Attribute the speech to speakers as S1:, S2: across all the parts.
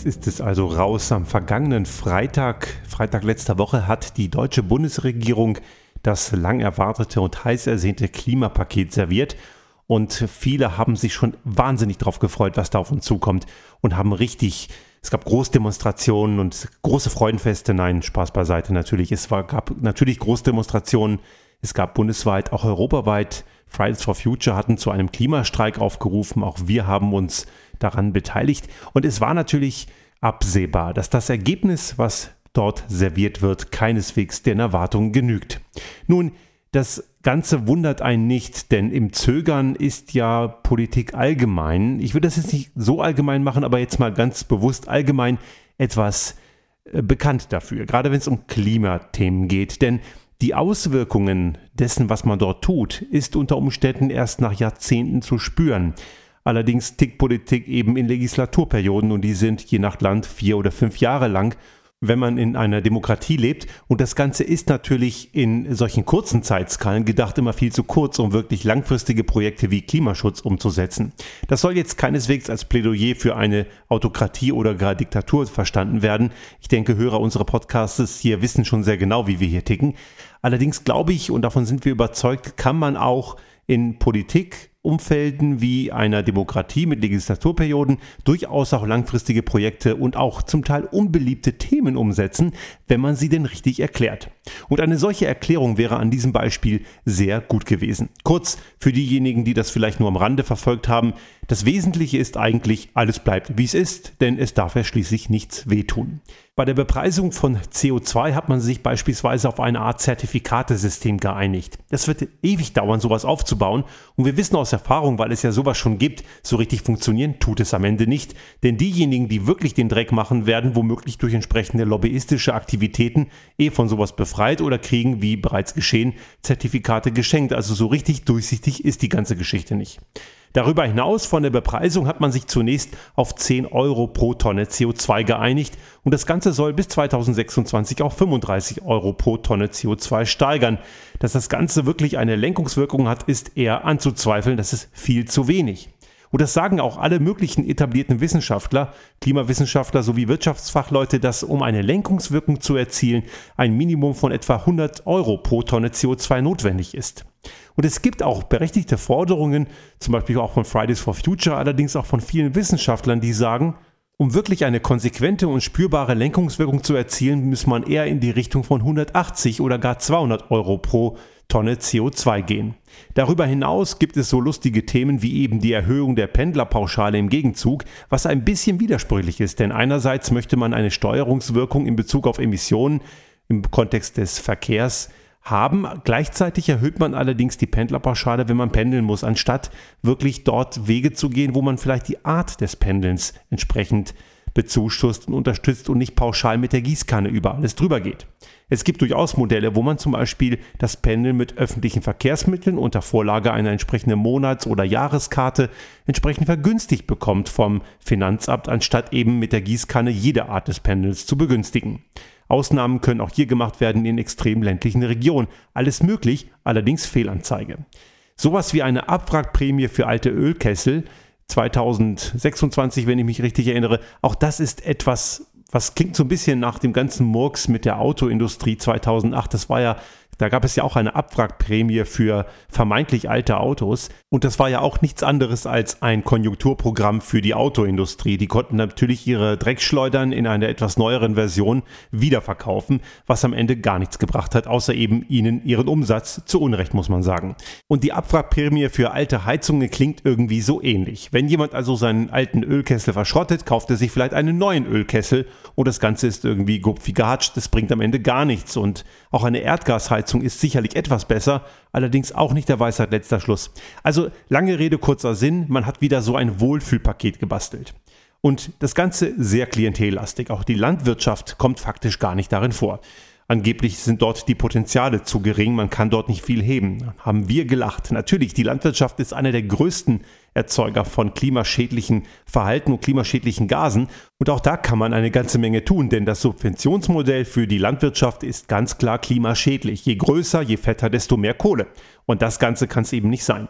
S1: Jetzt ist es also raus. Am vergangenen Freitag, Freitag letzter Woche, hat die deutsche Bundesregierung das lang erwartete und heiß ersehnte Klimapaket serviert. Und viele haben sich schon wahnsinnig darauf gefreut, was da auf uns zukommt und haben richtig, es gab Großdemonstrationen und große Freudenfeste. Nein, Spaß beiseite natürlich. Es war, gab natürlich Großdemonstrationen. Es gab bundesweit, auch europaweit. Fridays for Future hatten zu einem Klimastreik aufgerufen. Auch wir haben uns daran beteiligt. Und es war natürlich absehbar, dass das Ergebnis, was dort serviert wird, keineswegs den Erwartungen genügt. Nun, das Ganze wundert einen nicht, denn im Zögern ist ja Politik allgemein, ich würde das jetzt nicht so allgemein machen, aber jetzt mal ganz bewusst allgemein etwas äh, bekannt dafür, gerade wenn es um Klimathemen geht. Denn die Auswirkungen dessen, was man dort tut, ist unter Umständen erst nach Jahrzehnten zu spüren. Allerdings tickt Politik eben in Legislaturperioden und die sind je nach Land vier oder fünf Jahre lang wenn man in einer Demokratie lebt. Und das Ganze ist natürlich in solchen kurzen Zeitskalen gedacht immer viel zu kurz, um wirklich langfristige Projekte wie Klimaschutz umzusetzen. Das soll jetzt keineswegs als Plädoyer für eine Autokratie oder gar Diktatur verstanden werden. Ich denke, Hörer unserer Podcasts hier wissen schon sehr genau, wie wir hier ticken. Allerdings glaube ich, und davon sind wir überzeugt, kann man auch in Politik Umfelden wie einer Demokratie mit Legislaturperioden durchaus auch langfristige Projekte und auch zum Teil unbeliebte Themen umsetzen, wenn man sie denn richtig erklärt. Und eine solche Erklärung wäre an diesem Beispiel sehr gut gewesen. Kurz für diejenigen, die das vielleicht nur am Rande verfolgt haben, das Wesentliche ist eigentlich, alles bleibt wie es ist, denn es darf ja schließlich nichts wehtun. Bei der Bepreisung von CO2 hat man sich beispielsweise auf eine Art Zertifikatesystem geeinigt. Das wird ewig dauern, sowas aufzubauen. Und wir wissen aus Erfahrung, weil es ja sowas schon gibt, so richtig funktionieren tut es am Ende nicht. Denn diejenigen, die wirklich den Dreck machen, werden womöglich durch entsprechende lobbyistische Aktivitäten eh von sowas befreit oder kriegen, wie bereits geschehen, Zertifikate geschenkt. Also so richtig durchsichtig ist die ganze Geschichte nicht. Darüber hinaus von der Bepreisung hat man sich zunächst auf 10 Euro pro Tonne CO2 geeinigt und das Ganze soll bis 2026 auf 35 Euro pro Tonne CO2 steigern. Dass das Ganze wirklich eine Lenkungswirkung hat, ist eher anzuzweifeln, das ist viel zu wenig. Und das sagen auch alle möglichen etablierten Wissenschaftler, Klimawissenschaftler sowie Wirtschaftsfachleute, dass um eine Lenkungswirkung zu erzielen, ein Minimum von etwa 100 Euro pro Tonne CO2 notwendig ist. Und es gibt auch berechtigte Forderungen, zum Beispiel auch von Fridays for Future, allerdings auch von vielen Wissenschaftlern, die sagen, um wirklich eine konsequente und spürbare Lenkungswirkung zu erzielen, muss man eher in die Richtung von 180 oder gar 200 Euro pro Tonne CO2 gehen. Darüber hinaus gibt es so lustige Themen wie eben die Erhöhung der Pendlerpauschale im Gegenzug, was ein bisschen widersprüchlich ist, denn einerseits möchte man eine Steuerungswirkung in Bezug auf Emissionen im Kontext des Verkehrs haben. Gleichzeitig erhöht man allerdings die Pendlerpauschale, wenn man pendeln muss, anstatt wirklich dort Wege zu gehen, wo man vielleicht die Art des Pendelns entsprechend bezuschusst und unterstützt und nicht pauschal mit der Gießkanne über alles drüber geht. Es gibt durchaus Modelle, wo man zum Beispiel das Pendeln mit öffentlichen Verkehrsmitteln unter Vorlage einer entsprechenden Monats- oder Jahreskarte entsprechend vergünstigt bekommt vom Finanzamt, anstatt eben mit der Gießkanne jede Art des Pendels zu begünstigen. Ausnahmen können auch hier gemacht werden in extrem ländlichen Regionen. Alles möglich, allerdings Fehlanzeige. Sowas wie eine Abwrackprämie für alte Ölkessel 2026, wenn ich mich richtig erinnere, auch das ist etwas, was klingt so ein bisschen nach dem ganzen Murks mit der Autoindustrie 2008. Das war ja da gab es ja auch eine Abwrackprämie für vermeintlich alte Autos. Und das war ja auch nichts anderes als ein Konjunkturprogramm für die Autoindustrie. Die konnten natürlich ihre Dreckschleudern in einer etwas neueren Version wiederverkaufen, was am Ende gar nichts gebracht hat, außer eben ihnen ihren Umsatz. Zu Unrecht, muss man sagen. Und die Abwrackprämie für alte Heizungen klingt irgendwie so ähnlich. Wenn jemand also seinen alten Ölkessel verschrottet, kauft er sich vielleicht einen neuen Ölkessel und das Ganze ist irgendwie gupfi gehatscht. Das bringt am Ende gar nichts. Und auch eine Erdgasheizung Heizung ist sicherlich etwas besser, allerdings auch nicht der Weisheit letzter Schluss. Also lange Rede, kurzer Sinn, man hat wieder so ein Wohlfühlpaket gebastelt. Und das Ganze sehr klientellastig. Auch die Landwirtschaft kommt faktisch gar nicht darin vor. Angeblich sind dort die Potenziale zu gering, man kann dort nicht viel heben. Haben wir gelacht. Natürlich, die Landwirtschaft ist einer der größten Erzeuger von klimaschädlichen Verhalten und klimaschädlichen Gasen. Und auch da kann man eine ganze Menge tun, denn das Subventionsmodell für die Landwirtschaft ist ganz klar klimaschädlich. Je größer, je fetter, desto mehr Kohle. Und das Ganze kann es eben nicht sein.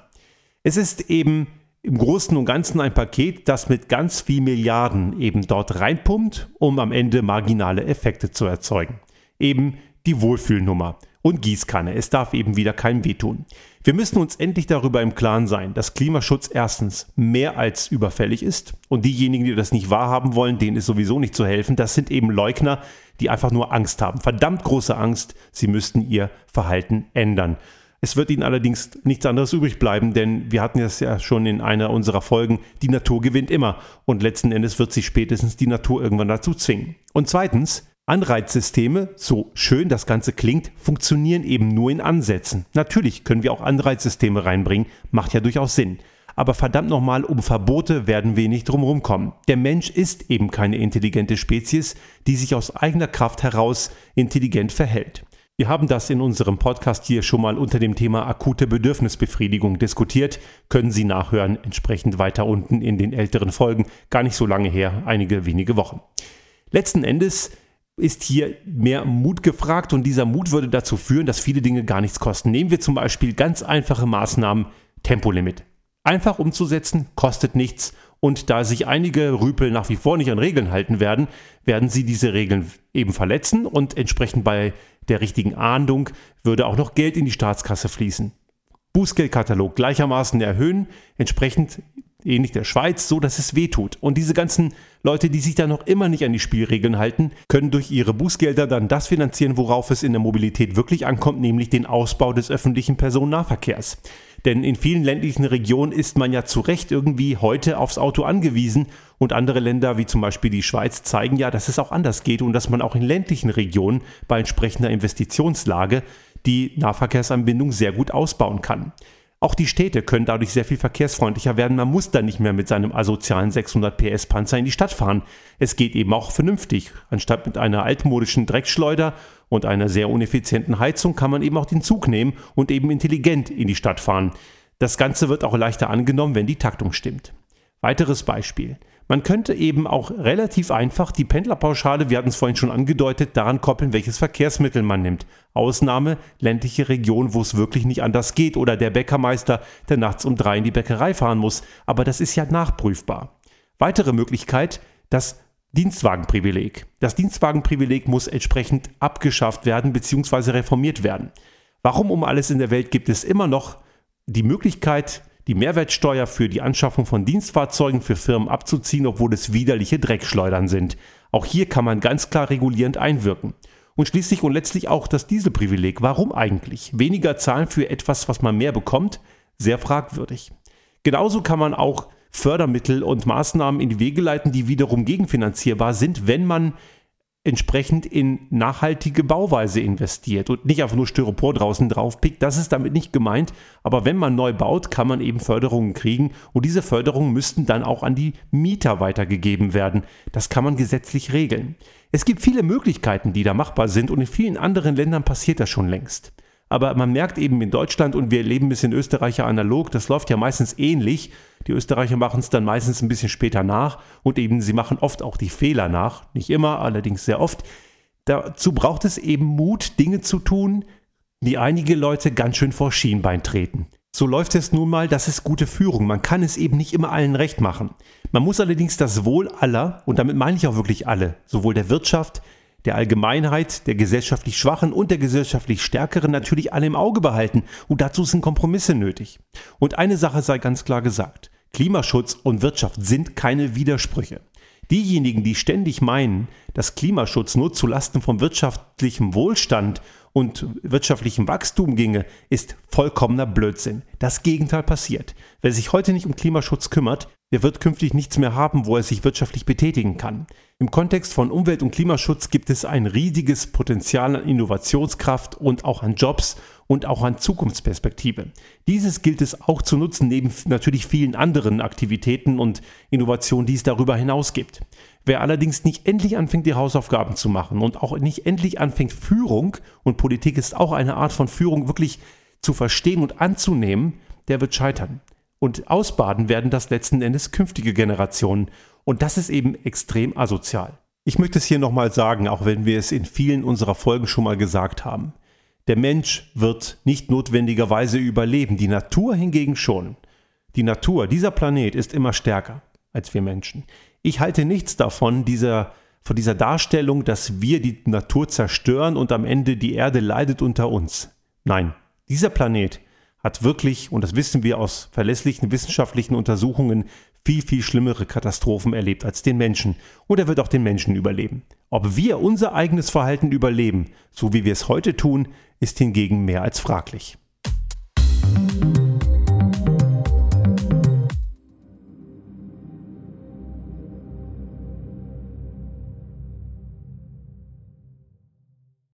S1: Es ist eben im Großen und Ganzen ein Paket, das mit ganz viel Milliarden eben dort reinpumpt, um am Ende marginale Effekte zu erzeugen. Eben die Wohlfühlnummer und Gießkanne. Es darf eben wieder keinem wehtun. Wir müssen uns endlich darüber im Klaren sein, dass Klimaschutz erstens mehr als überfällig ist und diejenigen, die das nicht wahrhaben wollen, denen ist sowieso nicht zu helfen. Das sind eben Leugner, die einfach nur Angst haben. Verdammt große Angst, sie müssten ihr Verhalten ändern. Es wird ihnen allerdings nichts anderes übrig bleiben, denn wir hatten es ja schon in einer unserer Folgen, die Natur gewinnt immer und letzten Endes wird sich spätestens die Natur irgendwann dazu zwingen. Und zweitens, Anreizsysteme, so schön das Ganze klingt, funktionieren eben nur in Ansätzen. Natürlich können wir auch Anreizsysteme reinbringen, macht ja durchaus Sinn. Aber verdammt nochmal, um Verbote werden wir nicht drumherum kommen. Der Mensch ist eben keine intelligente Spezies, die sich aus eigener Kraft heraus intelligent verhält. Wir haben das in unserem Podcast hier schon mal unter dem Thema akute Bedürfnisbefriedigung diskutiert. Können Sie nachhören, entsprechend weiter unten in den älteren Folgen. Gar nicht so lange her, einige wenige Wochen. Letzten Endes ist hier mehr Mut gefragt und dieser Mut würde dazu führen, dass viele Dinge gar nichts kosten. Nehmen wir zum Beispiel ganz einfache Maßnahmen, Tempolimit. Einfach umzusetzen, kostet nichts und da sich einige Rüpel nach wie vor nicht an Regeln halten werden, werden sie diese Regeln eben verletzen und entsprechend bei der richtigen Ahndung würde auch noch Geld in die Staatskasse fließen. Bußgeldkatalog gleichermaßen erhöhen, entsprechend ähnlich der Schweiz, so dass es wehtut. Und diese ganzen Leute, die sich da noch immer nicht an die Spielregeln halten, können durch ihre Bußgelder dann das finanzieren, worauf es in der Mobilität wirklich ankommt, nämlich den Ausbau des öffentlichen Personennahverkehrs. Denn in vielen ländlichen Regionen ist man ja zu Recht irgendwie heute aufs Auto angewiesen und andere Länder wie zum Beispiel die Schweiz zeigen ja, dass es auch anders geht und dass man auch in ländlichen Regionen bei entsprechender Investitionslage die Nahverkehrsanbindung sehr gut ausbauen kann. Auch die Städte können dadurch sehr viel verkehrsfreundlicher werden. Man muss dann nicht mehr mit seinem asozialen 600 PS Panzer in die Stadt fahren. Es geht eben auch vernünftig. Anstatt mit einer altmodischen Dreckschleuder und einer sehr uneffizienten Heizung kann man eben auch den Zug nehmen und eben intelligent in die Stadt fahren. Das Ganze wird auch leichter angenommen, wenn die Taktung stimmt. Weiteres Beispiel. Man könnte eben auch relativ einfach die Pendlerpauschale, wir hatten es vorhin schon angedeutet, daran koppeln, welches Verkehrsmittel man nimmt. Ausnahme ländliche Region, wo es wirklich nicht anders geht oder der Bäckermeister, der nachts um drei in die Bäckerei fahren muss. Aber das ist ja nachprüfbar. Weitere Möglichkeit, das Dienstwagenprivileg. Das Dienstwagenprivileg muss entsprechend abgeschafft werden bzw. reformiert werden. Warum um alles in der Welt gibt es immer noch die Möglichkeit, die Mehrwertsteuer für die Anschaffung von Dienstfahrzeugen für Firmen abzuziehen, obwohl es widerliche Dreckschleudern sind. Auch hier kann man ganz klar regulierend einwirken. Und schließlich und letztlich auch das Dieselprivileg. Warum eigentlich? Weniger zahlen für etwas, was man mehr bekommt? Sehr fragwürdig. Genauso kann man auch Fördermittel und Maßnahmen in die Wege leiten, die wiederum gegenfinanzierbar sind, wenn man entsprechend in nachhaltige Bauweise investiert und nicht einfach nur Styropor draußen drauf pickt. Das ist damit nicht gemeint. Aber wenn man neu baut, kann man eben Förderungen kriegen und diese Förderungen müssten dann auch an die Mieter weitergegeben werden. Das kann man gesetzlich regeln. Es gibt viele Möglichkeiten, die da machbar sind und in vielen anderen Ländern passiert das schon längst. Aber man merkt eben in Deutschland und wir leben ein bisschen Österreicher analog, das läuft ja meistens ähnlich. Die Österreicher machen es dann meistens ein bisschen später nach und eben sie machen oft auch die Fehler nach. Nicht immer, allerdings sehr oft. Dazu braucht es eben Mut, Dinge zu tun, die einige Leute ganz schön vor Schienbein treten. So läuft es nun mal, das ist gute Führung. Man kann es eben nicht immer allen recht machen. Man muss allerdings das Wohl aller, und damit meine ich auch wirklich alle, sowohl der Wirtschaft, der Allgemeinheit, der gesellschaftlich Schwachen und der gesellschaftlich Stärkeren natürlich alle im Auge behalten und dazu sind Kompromisse nötig. Und eine Sache sei ganz klar gesagt. Klimaschutz und Wirtschaft sind keine Widersprüche. Diejenigen, die ständig meinen, dass Klimaschutz nur zulasten von wirtschaftlichem Wohlstand und wirtschaftlichem Wachstum ginge, ist vollkommener Blödsinn. Das Gegenteil passiert. Wer sich heute nicht um Klimaschutz kümmert, der wird künftig nichts mehr haben, wo er sich wirtschaftlich betätigen kann. Im Kontext von Umwelt- und Klimaschutz gibt es ein riesiges Potenzial an Innovationskraft und auch an Jobs und auch an Zukunftsperspektive. Dieses gilt es auch zu nutzen, neben natürlich vielen anderen Aktivitäten und Innovationen, die es darüber hinaus gibt. Wer allerdings nicht endlich anfängt, die Hausaufgaben zu machen und auch nicht endlich anfängt, Führung, und Politik ist auch eine Art von Führung, wirklich zu verstehen und anzunehmen, der wird scheitern. Und ausbaden werden das letzten Endes künftige Generationen. Und das ist eben extrem asozial. Ich möchte es hier nochmal sagen, auch wenn wir es in vielen unserer Folgen schon mal gesagt haben. Der Mensch wird nicht notwendigerweise überleben, die Natur hingegen schon. Die Natur, dieser Planet ist immer stärker als wir Menschen. Ich halte nichts davon, dieser, von dieser Darstellung, dass wir die Natur zerstören und am Ende die Erde leidet unter uns. Nein, dieser Planet hat wirklich, und das wissen wir aus verlässlichen wissenschaftlichen Untersuchungen, viel, viel schlimmere Katastrophen erlebt als den Menschen. Und er wird auch den Menschen überleben. Ob wir unser eigenes Verhalten überleben, so wie wir es heute tun, ist hingegen mehr als fraglich. Musik